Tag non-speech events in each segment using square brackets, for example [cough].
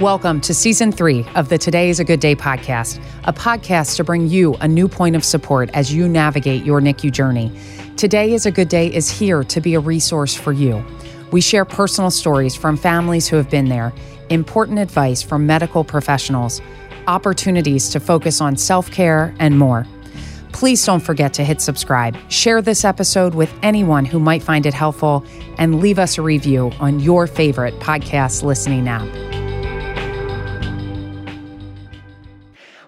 Welcome to season three of the Today is a Good Day podcast, a podcast to bring you a new point of support as you navigate your NICU journey. Today is a Good Day is here to be a resource for you. We share personal stories from families who have been there, important advice from medical professionals, opportunities to focus on self care, and more. Please don't forget to hit subscribe, share this episode with anyone who might find it helpful, and leave us a review on your favorite podcast listening app.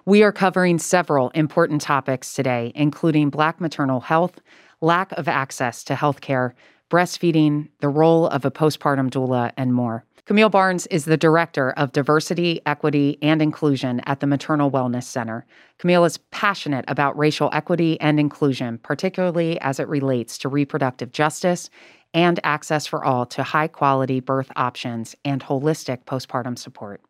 We are covering several important topics today, including Black maternal health, lack of access to health care, breastfeeding, the role of a postpartum doula, and more. Camille Barnes is the Director of Diversity, Equity, and Inclusion at the Maternal Wellness Center. Camille is passionate about racial equity and inclusion, particularly as it relates to reproductive justice and access for all to high quality birth options and holistic postpartum support.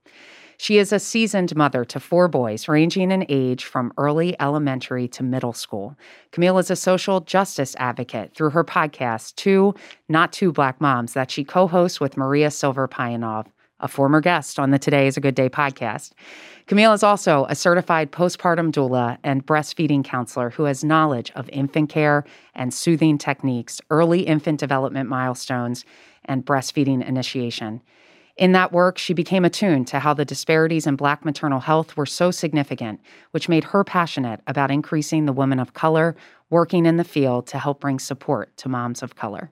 She is a seasoned mother to four boys, ranging in age from early elementary to middle school. Camille is a social justice advocate through her podcast, Two Not Two Black Moms, that she co hosts with Maria Silver Payanov, a former guest on the Today is a Good Day podcast. Camille is also a certified postpartum doula and breastfeeding counselor who has knowledge of infant care and soothing techniques, early infant development milestones, and breastfeeding initiation. In that work, she became attuned to how the disparities in Black maternal health were so significant, which made her passionate about increasing the women of color working in the field to help bring support to moms of color.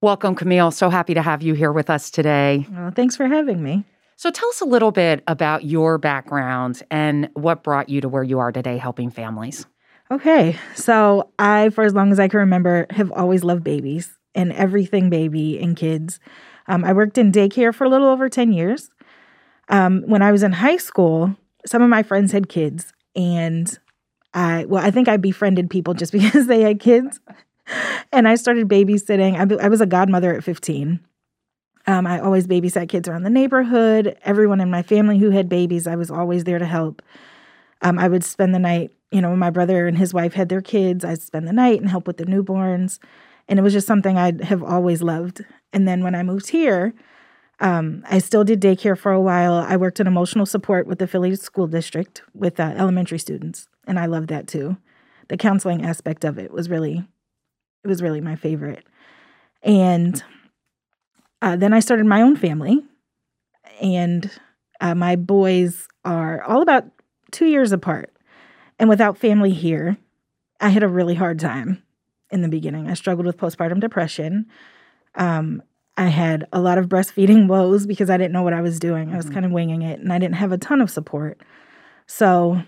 Welcome, Camille. So happy to have you here with us today. Well, thanks for having me. So, tell us a little bit about your background and what brought you to where you are today helping families. Okay. So, I, for as long as I can remember, have always loved babies and everything baby and kids. Um, I worked in daycare for a little over 10 years. Um, when I was in high school, some of my friends had kids, and I, well, I think I befriended people [laughs] just because they had kids. and I started babysitting. I, I was a godmother at 15. Um, I always babysat kids around the neighborhood. Everyone in my family who had babies, I was always there to help. Um, I would spend the night, you know, when my brother and his wife had their kids, I'd spend the night and help with the newborns. And it was just something I have always loved. And then when I moved here, um, I still did daycare for a while. I worked in emotional support with the Philly School District with uh, elementary students, and I loved that too. The counseling aspect of it was really, it was really my favorite. And uh, then I started my own family, and uh, my boys are all about two years apart. And without family here, I had a really hard time in the beginning. I struggled with postpartum depression. Um, I had a lot of breastfeeding [laughs] woes because I didn't know what I was doing. I was mm-hmm. kind of winging it and I didn't have a ton of support. So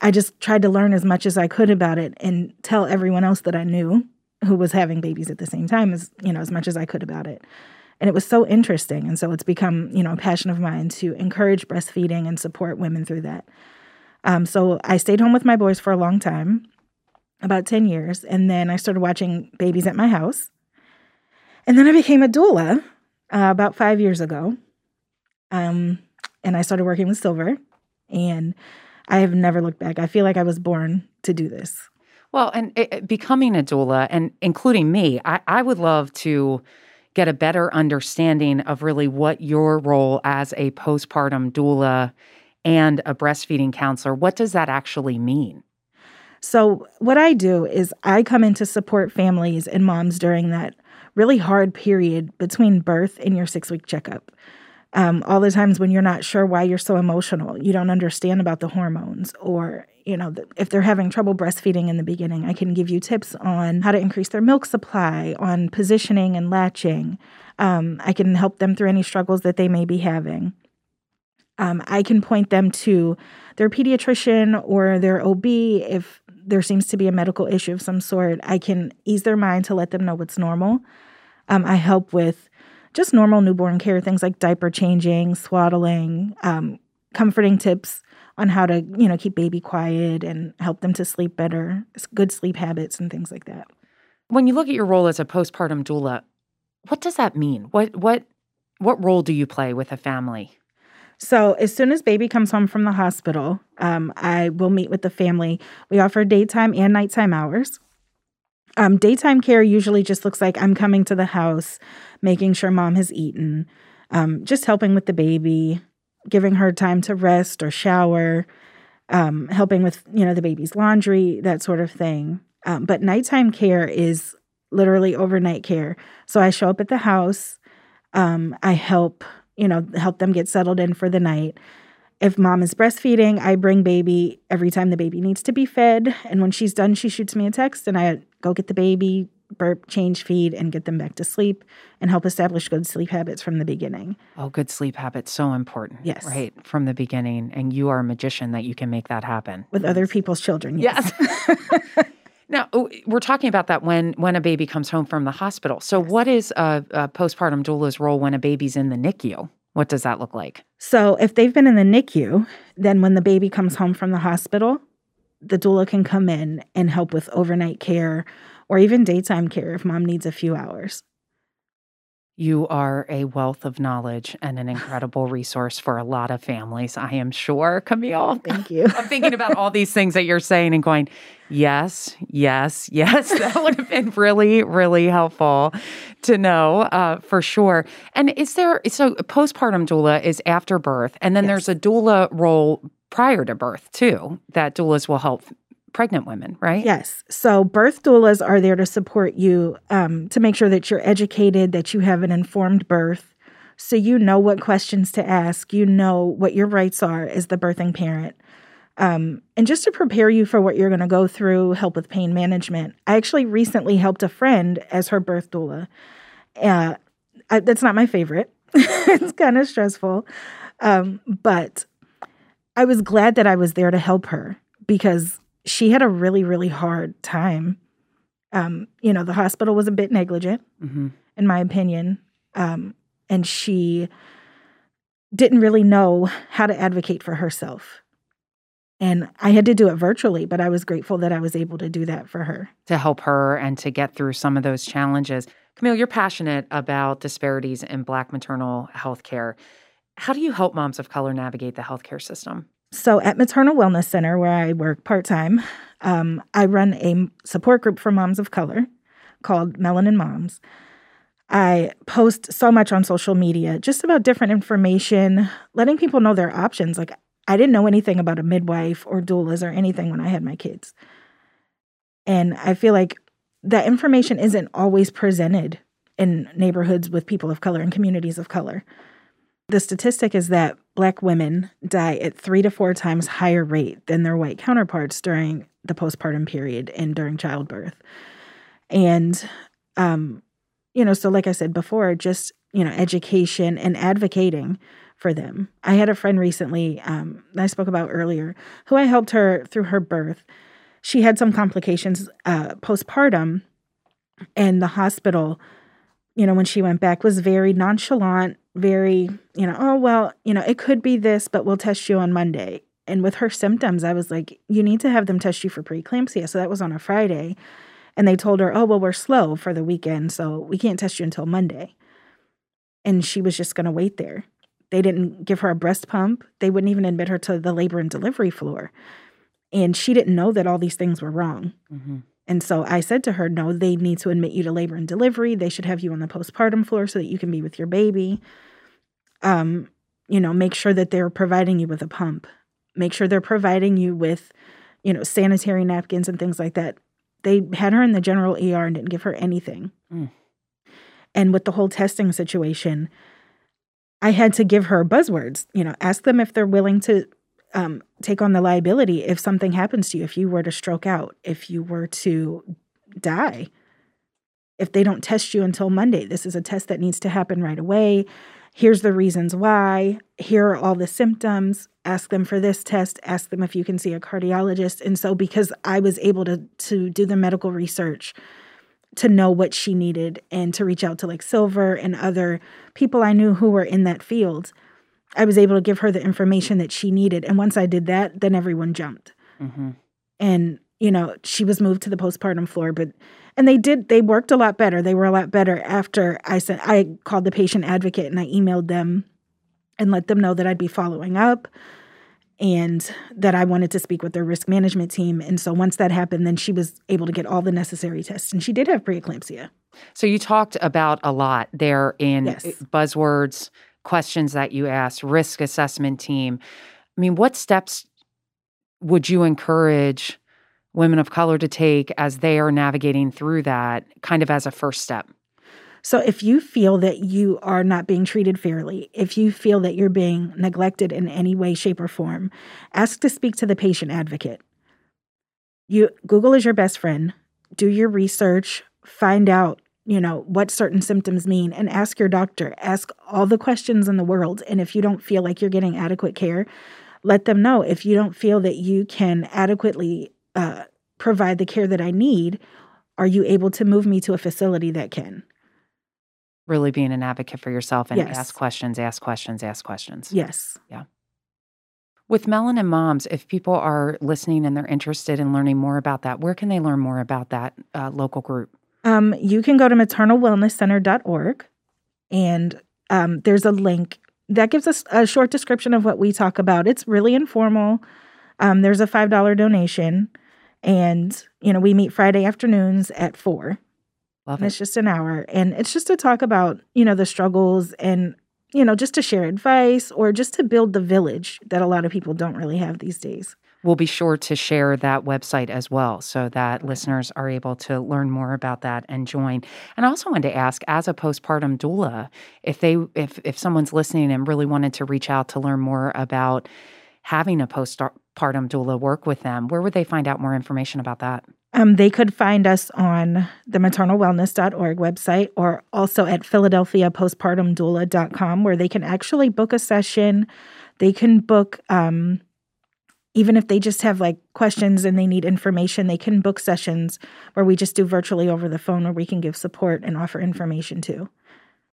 I just tried to learn as much as I could about it and tell everyone else that I knew who was having babies at the same time as, you know, as much as I could about it. And it was so interesting. And so it's become, you know, a passion of mine to encourage breastfeeding and support women through that. Um, so I stayed home with my boys for a long time, about 10 years. And then I started watching babies at my house. And then I became a doula uh, about five years ago. Um, and I started working with Silver. And I have never looked back. I feel like I was born to do this. Well, and it, becoming a doula, and including me, I, I would love to get a better understanding of really what your role as a postpartum doula and a breastfeeding counselor, what does that actually mean? So, what I do is I come in to support families and moms during that really hard period between birth and your six week checkup. Um, all the times when you're not sure why you're so emotional, you don't understand about the hormones, or you know, if they're having trouble breastfeeding in the beginning, I can give you tips on how to increase their milk supply, on positioning and latching. Um, I can help them through any struggles that they may be having. Um, I can point them to their pediatrician or their OB if there seems to be a medical issue of some sort. I can ease their mind to let them know what's normal. Um, I help with just normal newborn care, things like diaper changing, swaddling, um, comforting tips on how to, you know, keep baby quiet and help them to sleep better, good sleep habits and things like that. When you look at your role as a postpartum doula, what does that mean? What what what role do you play with a family? So as soon as baby comes home from the hospital, um, I will meet with the family. We offer daytime and nighttime hours. Um, daytime care usually just looks like I'm coming to the house, making sure mom has eaten, um, just helping with the baby, giving her time to rest or shower, um, helping with, you know, the baby's laundry, that sort of thing. Um, but nighttime care is literally overnight care. So I show up at the house. Um, I help, you know, help them get settled in for the night. If mom is breastfeeding, I bring baby every time the baby needs to be fed. And when she's done, she shoots me a text and I go get the baby, burp, change feed, and get them back to sleep and help establish good sleep habits from the beginning. Oh, good sleep habits, so important. Yes. Right from the beginning. And you are a magician that you can make that happen. With other people's children. Yes. yes. [laughs] now, oh, we're talking about that when when a baby comes home from the hospital. So, yes. what is a, a postpartum doula's role when a baby's in the NICU? What does that look like? So, if they've been in the NICU, then when the baby comes home from the hospital, the doula can come in and help with overnight care or even daytime care if mom needs a few hours. You are a wealth of knowledge and an incredible resource for a lot of families, I am sure, Camille. Thank [laughs] you. I'm thinking about all these things that you're saying and going, yes, yes, yes. [laughs] That would have been really, really helpful to know uh, for sure. And is there, so postpartum doula is after birth, and then yes. there's a doula role prior to birth too, that doulas will help pregnant women, right? Yes. So birth doulas are there to support you um, to make sure that you're educated, that you have an informed birth. So you know what questions to ask, you know what your rights are as the birthing parent. Um, and just to prepare you for what you're going to go through, help with pain management. I actually recently helped a friend as her birth doula. Uh, I, that's not my favorite. [laughs] it's kind of stressful. Um, but I was glad that I was there to help her because she had a really, really hard time. Um, you know, the hospital was a bit negligent, mm-hmm. in my opinion. Um, and she didn't really know how to advocate for herself. And I had to do it virtually, but I was grateful that I was able to do that for her. To help her and to get through some of those challenges. Camille, you're passionate about disparities in Black maternal health care. How do you help moms of color navigate the healthcare system? So, at Maternal Wellness Center, where I work part time, um, I run a support group for moms of color called Melanin Moms. I post so much on social media just about different information, letting people know their options. Like, I didn't know anything about a midwife or doulas or anything when I had my kids. And I feel like that information isn't always presented in neighborhoods with people of color and communities of color. The statistic is that Black women die at three to four times higher rate than their white counterparts during the postpartum period and during childbirth. And, um, you know, so like I said before, just, you know, education and advocating for them. I had a friend recently, um, I spoke about earlier, who I helped her through her birth. She had some complications uh, postpartum, and the hospital, you know, when she went back, was very nonchalant very, you know, oh, well, you know, it could be this, but we'll test you on Monday. And with her symptoms, I was like, you need to have them test you for preeclampsia. So that was on a Friday. And they told her, oh, well, we're slow for the weekend. So we can't test you until Monday. And she was just going to wait there. They didn't give her a breast pump. They wouldn't even admit her to the labor and delivery floor. And she didn't know that all these things were wrong. Mm-hmm. And so I said to her, no, they need to admit you to labor and delivery. They should have you on the postpartum floor so that you can be with your baby. Um, you know, make sure that they're providing you with a pump. Make sure they're providing you with, you know, sanitary napkins and things like that. They had her in the general ER and didn't give her anything. Mm. And with the whole testing situation, I had to give her buzzwords, you know, ask them if they're willing to um, take on the liability if something happens to you, if you were to stroke out, if you were to die, if they don't test you until Monday. This is a test that needs to happen right away. Here's the reasons why. Here are all the symptoms. Ask them for this test. Ask them if you can see a cardiologist. And so, because I was able to to do the medical research to know what she needed and to reach out to like Silver and other people I knew who were in that field, I was able to give her the information that she needed. And once I did that, then everyone jumped. Mm-hmm. And, you know, she was moved to the postpartum floor, but, and they did, they worked a lot better. They were a lot better after I sent, I called the patient advocate and I emailed them and let them know that I'd be following up and that I wanted to speak with their risk management team. And so once that happened, then she was able to get all the necessary tests. And she did have preeclampsia. So you talked about a lot there in yes. buzzwords, questions that you asked, risk assessment team. I mean, what steps would you encourage women of color to take as they are navigating through that kind of as a first step? So, if you feel that you are not being treated fairly, if you feel that you're being neglected in any way, shape, or form, ask to speak to the patient advocate. You Google is your best friend. Do your research, find out, you know, what certain symptoms mean and ask your doctor. Ask all the questions in the world and if you don't feel like you're getting adequate care, let them know. If you don't feel that you can adequately uh, provide the care that I need, are you able to move me to a facility that can? Really being an advocate for yourself and Yes. ask questions, ask questions, ask questions. Yes. Yeah. With Melanin Moms, if people are listening and they're interested in learning more about that, where can they learn more about that uh, local group? Um, you can go to maternalwellnesscenter.org and um, there's a link that gives us a short description of what we talk about. It's really informal. Um, there's a $5 donation and, you know, we meet Friday afternoons at four. Love it. it's just an hour. And it's just to talk about, you know, the struggles and, you know, just to share advice or just to build the village that a lot of people don't really have these days. We'll be sure to share that website as well so that listeners are able to learn more about that and join. And I also wanted to ask, as a postpartum doula, if they if if someone's listening and really wanted to reach out to learn more about having a postpartum doula work with them, where would they find out more information about that? Um, they could find us on the maternalwellness.org website or also at philadelphiapostpartumdoula.com where they can actually book a session. They can book, um, even if they just have like questions and they need information, they can book sessions where we just do virtually over the phone where we can give support and offer information too.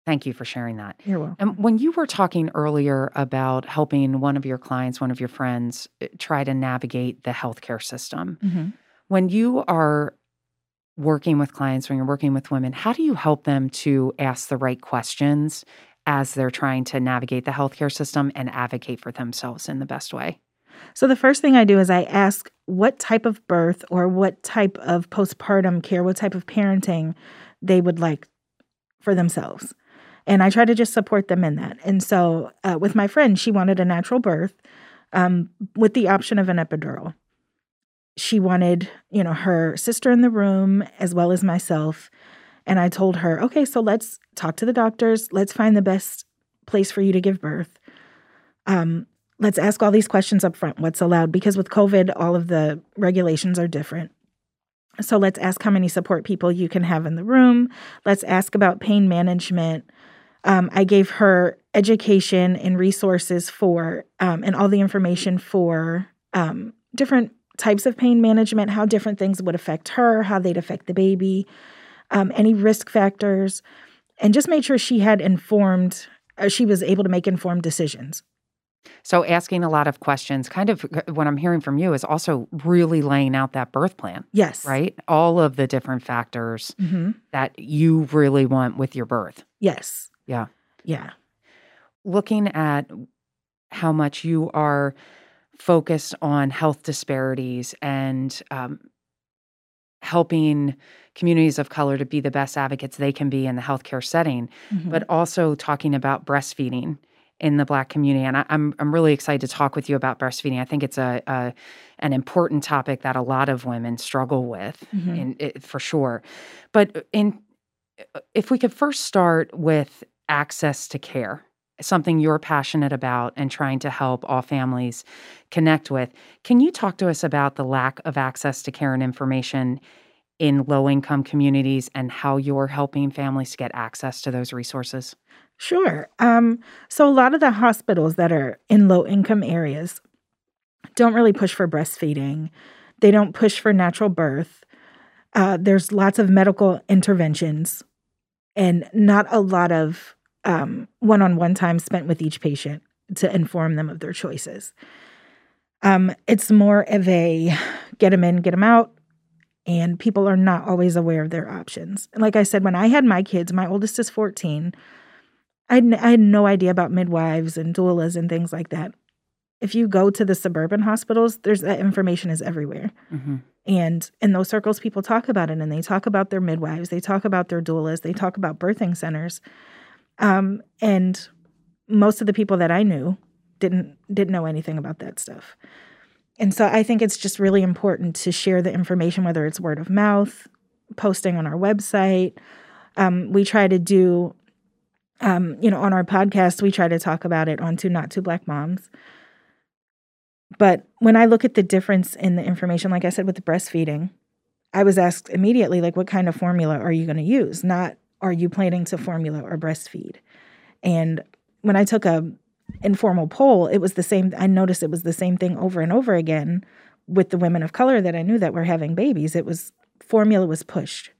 Thank you for sharing that. You're welcome. And when you were talking earlier about helping one of your clients, one of your friends, uh, try to navigate the healthcare system, Mhm. when you are working with clients, when you're working with women, how do you help them to ask the right questions as they're trying to navigate the healthcare system and advocate for themselves in the best way? So the first thing I do is I ask what type of birth or what type of postpartum care, what type of parenting they would like for themselves. And I try to just support them in that. And so uh, with my friend, she wanted a natural birth um, with the option of an epidural. She wanted, you know, her sister in the room as well as myself. And I told her, okay, so let's talk to the doctors. Let's find the best place for you to give birth. Um, let's ask all these questions up front what's allowed because with covid all of the regulations are different so let's ask how many support people you can have in the room let's ask about pain management um, i gave her education and resources for um, and all the information for um, different types of pain management how different things would affect her how they'd affect the baby um, any risk factors and just made sure she had informed uh, she was able to make informed decisions So, asking a lot of questions, kind of uh, what I'm hearing from you is also really laying out that birth plan, yes right? All of the different factors hmm that you really want with your birth. Yes. Yeah. Yeah. looking at how much you are focused on health disparities and um, helping communities of color to be the best advocates they can be in the healthcare setting, Mhm. but also talking about breastfeeding in the Black community. And I, I'm I'm really excited to talk with you about breastfeeding. I think it's a, a an important topic that a lot of women struggle with, Mhm. in, it, for sure. But in if we could first start with access to care, something you're passionate about and trying to help all families connect with, can you talk to us about the lack of access to care and information in low income communities and how you're helping families to get access to those resources? Sure. Um, so a lot of the hospitals that are in low income areas don't really push for breastfeeding. They don't push for natural birth. Uh, there's lots of medical interventions and not a lot of um, one-on-one time spent with each patient to inform them of their choices. Um, it's more of a get them in, get them out, and people are not always aware of their options. And like I said, when I had my kids, my oldest is 14. I had, I had no idea about midwives and doulas and things like that. If you go to the suburban hospitals, there's that information is everywhere. hmm And in those circles, people talk about it and they talk about their midwives, they talk about their doulas, they talk about birthing centers. Um, and most of the people that I knew didn't didn't know anything about that stuff. And so I think it's just really important to share the information, whether it's word of mouth, posting on our website. Um, we try to do, um, you know, on our podcast, we try to talk about it on Two Not Two Black Moms. But when I look at the difference in the information, like I said with the breastfeeding, I was asked immediately, like, what kind of formula are you going to use? Not, are you planning to formula or breastfeed? And when I took a informal poll, it was the same. I noticed it was the same thing over and over again with the women of color that I knew that were having babies. It was formula was pushed,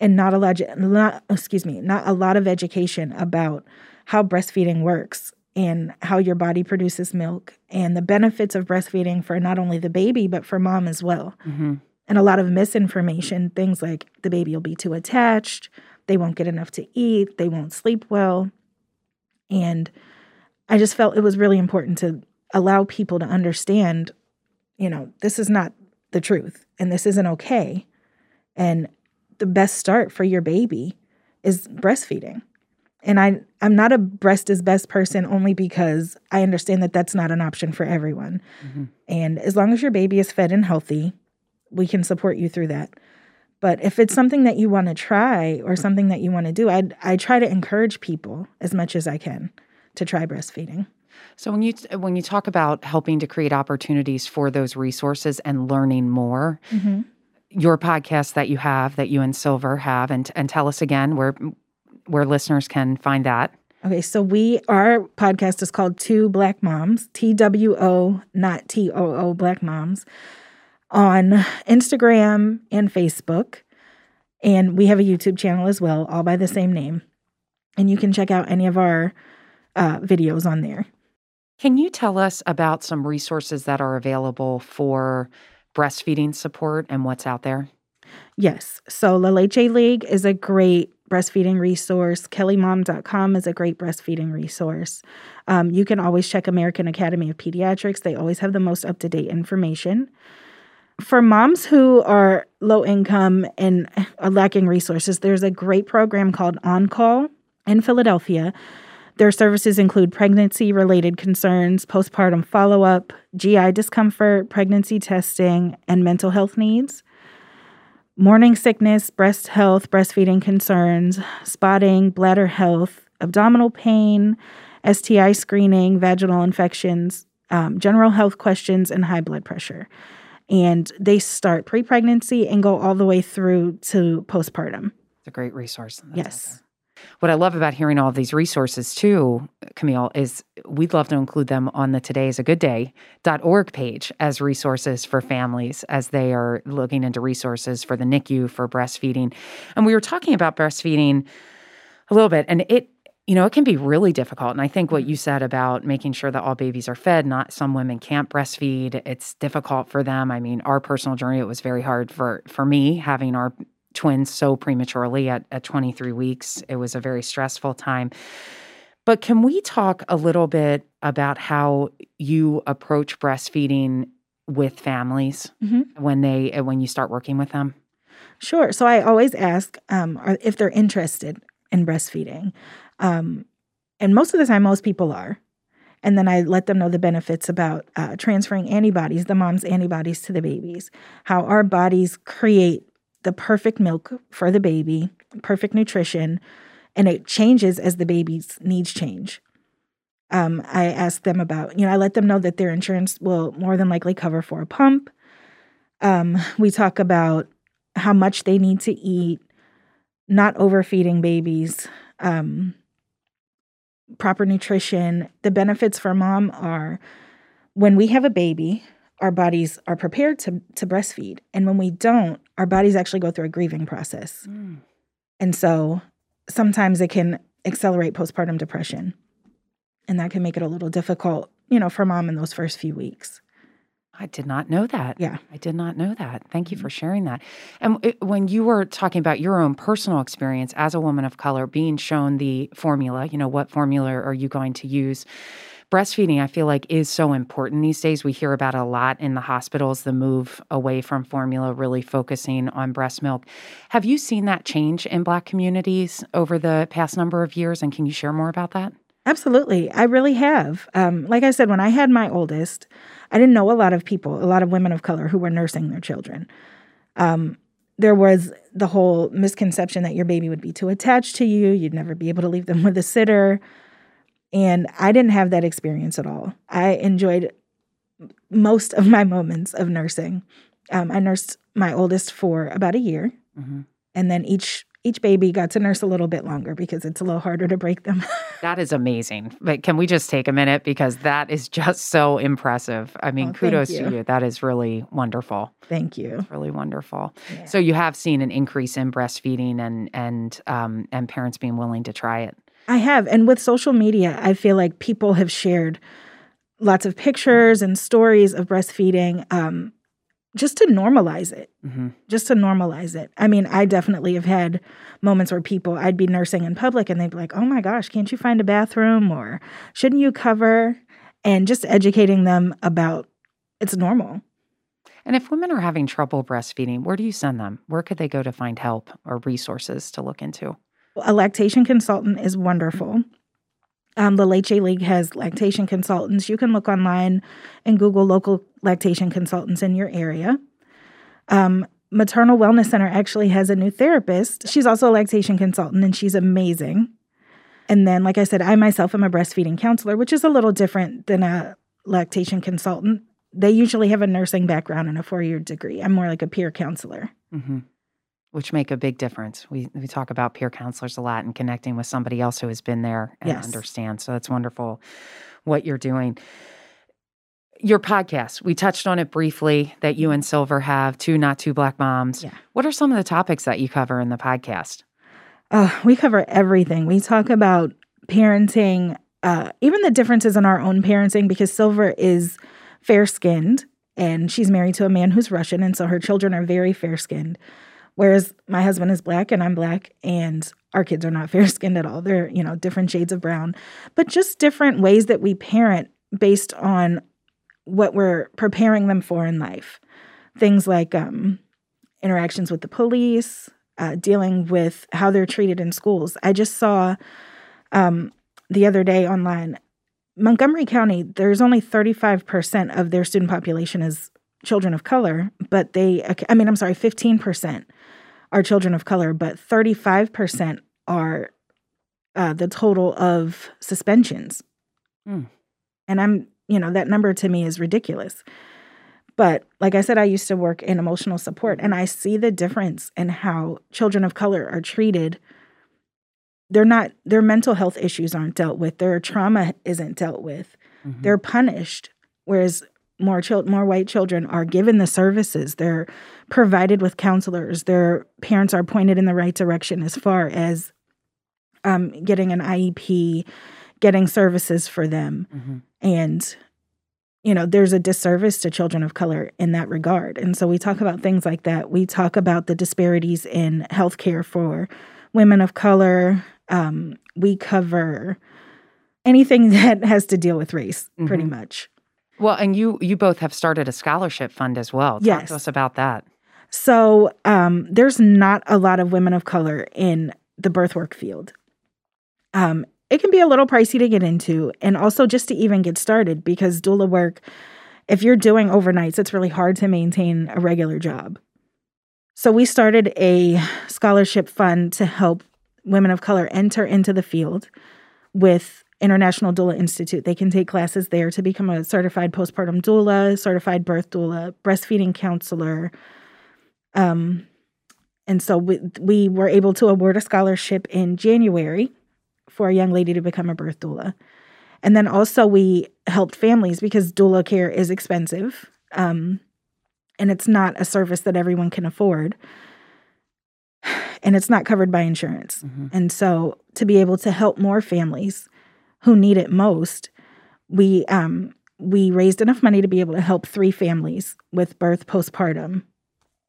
and not a lot. Not excuse me, not a lot of education about how breastfeeding works and how your body produces milk and the benefits of breastfeeding for not only the baby but for mom as well. Mm-hmm. And a lot of misinformation, things like the baby will be too attached, they won't get enough to eat, they won't sleep well. And I just felt it was really important to allow people to understand, you know, this is not the truth and this isn't okay. And the best start for your baby is breastfeeding. And I I'm not a breast is best person only because I understand that that's not an option for everyone. Mm-hmm. And as long as your baby is fed and healthy, we can support you through that. But if it's something that you want to try or something that you want to do, I I try to encourage people as much as I can to try breastfeeding. So when you when you talk about helping to create opportunities for those resources and learning more, mm-hmm. your podcast that you have that you and Silver have, and and tell us again where where listeners can find that. Okay, so we our podcast is called Two Black Moms, T W O, not T O O, Black Moms, on Instagram and Facebook, and we have a YouTube channel as well, all by the same name. And you can check out any of our uh, videos on there. Can you tell us about some resources that are available for breastfeeding support and what's out there? Yes. So La Leche League is a great breastfeeding resource. KellyMom.com is a great breastfeeding resource. Um, you can always check American Academy of Pediatrics, they always have the most up to date information. For moms who are low income and are lacking resources, there's a great program called On Call in Philadelphia their services include pregnancy related concerns, postpartum follow up, GI discomfort, pregnancy testing, and mental health needs. Morning sickness, breast health, breastfeeding concerns, spotting, bladder health, abdominal pain, STI screening, vaginal infections, um, general health questions, and high blood pressure. And they start pre pregnancy and go all the way through to postpartum. It's a great resource. yes. What I love about hearing all of these resources too, Camille, is we'd love to include them on the Today is a Good Day.org page as resources for families as they are looking into resources for the NICU for breastfeeding. And we were talking about breastfeeding a little bit, and it you know, it can be really difficult. And I think what you said about making sure that all babies are fed, not some women can't breastfeed, it's difficult for them. I mean, our personal journey, it was very hard for for me having our twins so prematurely at, at 23 weeks. It was a very stressful time. But can we talk a little bit about how you approach breastfeeding with families mm-hmm. when they when you start working with them? Sure. So I always ask um, if they're interested in breastfeeding, um, and most of the time, most people are. And then I let them know the benefits about uh, transferring antibodies, the mom's antibodies to the babies, how our bodies create the perfect milk for the baby, perfect nutrition, and it changes as the baby's needs change. Um, I ask them about, you know, I let them know that their insurance will more than likely cover for a pump. Um, we talk about how much they need to eat, not overfeeding babies, um, proper nutrition. The benefits for mom are when we have a baby, our bodies are prepared to to breastfeed and when we don't our bodies actually go through a grieving process mm. and so sometimes it can accelerate postpartum depression and that can make it a little difficult you know for mom in those first few weeks I did not know that. Yeah. I did not know that. Thank you for mm-hmm. sharing that. And it, when you were talking about your own personal experience as a woman of color, being shown the formula, you know, what formula are you going to use? breastfeeding, I feel like, is so important these days. We hear about a lot in the hospitals, the move away from formula, really focusing on breast milk. Have you seen that change in Black communities over the past number of years? And can you share more about that? Absolutely. I really have. Um, like I said, when I had my oldest, I didn't know a lot of people, a lot of women of color who were nursing their children. Um, there was the whole misconception that your baby would be too attached to you, you'd never be able to leave them [laughs] with a sitter. And I didn't have that experience at all. I enjoyed most of my moments of nursing. Um, I nursed my oldest for about a year, mm-hmm. and then each each baby got to nurse a little bit longer because it's a little harder to break them. [laughs] that is amazing. But can we just take a minute because that is just so impressive. I mean, oh, kudos you. to you. That is really wonderful. Thank you. It's really wonderful. Yeah. So you have seen an increase in breastfeeding and and um, and parents being willing to try it. I have, and with social media, I feel like people have shared lots of pictures and stories of breastfeeding. Um, just to normalize it, mm-hmm. just to normalize it. I mean, I definitely have had moments where people, I'd be nursing in public and they'd be like, oh my gosh, can't you find a bathroom or shouldn't you cover? And just educating them about it's normal. And if women are having trouble breastfeeding, where do you send them? Where could they go to find help or resources to look into? A lactation consultant is wonderful. Um, the Leche League has lactation consultants. You can look online and Google local lactation consultants in your area. Um, Maternal Wellness Center actually has a new therapist. She's also a lactation consultant and she's amazing. And then, like I said, I myself am a breastfeeding counselor, which is a little different than a lactation consultant. They usually have a nursing background and a four year degree. I'm more like a peer counselor. Mm-hmm which make a big difference. We we talk about peer counselors a lot and connecting with somebody else who has been there and yes. understands. So that's wonderful what you're doing. Your podcast, we touched on it briefly that you and Silver have two not two black moms. Yeah. What are some of the topics that you cover in the podcast? Uh, we cover everything. We talk about parenting, uh, even the differences in our own parenting, because Silver is fair skinned and she's married to a man who's Russian. And so her children are very fair skinned. Whereas my husband is black and I'm black and our kids are not [laughs] fair skinned at all. They're, you know, different shades of brown, but just different ways that we parent based on what we're preparing them for in life. Things like um, interactions with the police, uh, dealing with how they're treated in schools. I just saw um, the other day online Montgomery County, there's only 35% of their student population is children of color, but they, I mean, I'm sorry, 15% are children of color, but 35% are uh, the total of suspensions. Mm. And I'm, you know, that number to me is ridiculous. But like I said, I used to work in emotional support and I see the difference in how children of color are treated. They're not, their mental health issues aren't dealt with, their trauma isn't dealt with, mm-hmm. they're punished. Whereas more children, more white children are given the services. They're provided with counselors. Their parents are pointed in the right direction as far as um, getting an IEP, getting services for them, mm-hmm. and you know there's a disservice to children of color in that regard. And so we talk about things like that. We talk about the disparities in healthcare for women of color. Um, we cover anything [laughs] that has to deal with race, mm-hmm. pretty much. Well, and you you both have started a scholarship fund as well. Talk yes. to us about that. So um, there's not a lot of women of color in the birth work field. Um, it can be a little pricey to get into, and also just to even get started because doula work, if you're doing overnights, it's really hard to maintain a regular job. So we started a scholarship fund to help women of color enter into the field with International Doula Institute. They can take classes there to become a certified postpartum doula, certified birth doula, breastfeeding counselor. Um, and so we, we were able to award a scholarship in January for a young lady to become a birth doula. And then also we helped families because doula care is expensive. Um, and it's not a service that everyone can afford. [sighs] And it's not covered by insurance. Mm-hmm. And so to be able to help more families who need it most, we um, we raised enough money to be able to help three families with birth, postpartum,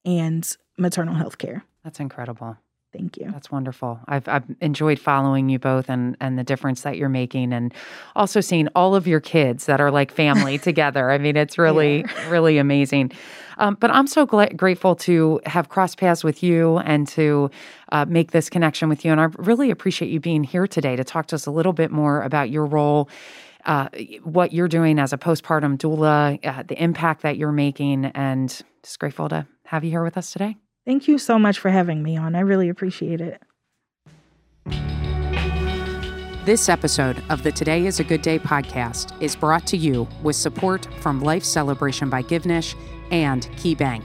and maternal health care. That's incredible. Thank you. That's wonderful. I've, I've enjoyed following you both and, and the difference that you're making, and also seeing all of your kids that are like family [laughs] together. I mean, it's really, yeah. really amazing. Um, but I'm so gla- grateful to have crossed paths with you and to uh, make this connection with you. And I really appreciate you being here today to talk to us a little bit more about your role. Uh, what you're doing as a postpartum doula, uh, the impact that you're making, and just grateful to have you here with us today. Thank you so much for having me on. I really appreciate it. This episode of the Today is a Good Day podcast is brought to you with support from Life Celebration by Givnish and KeyBank.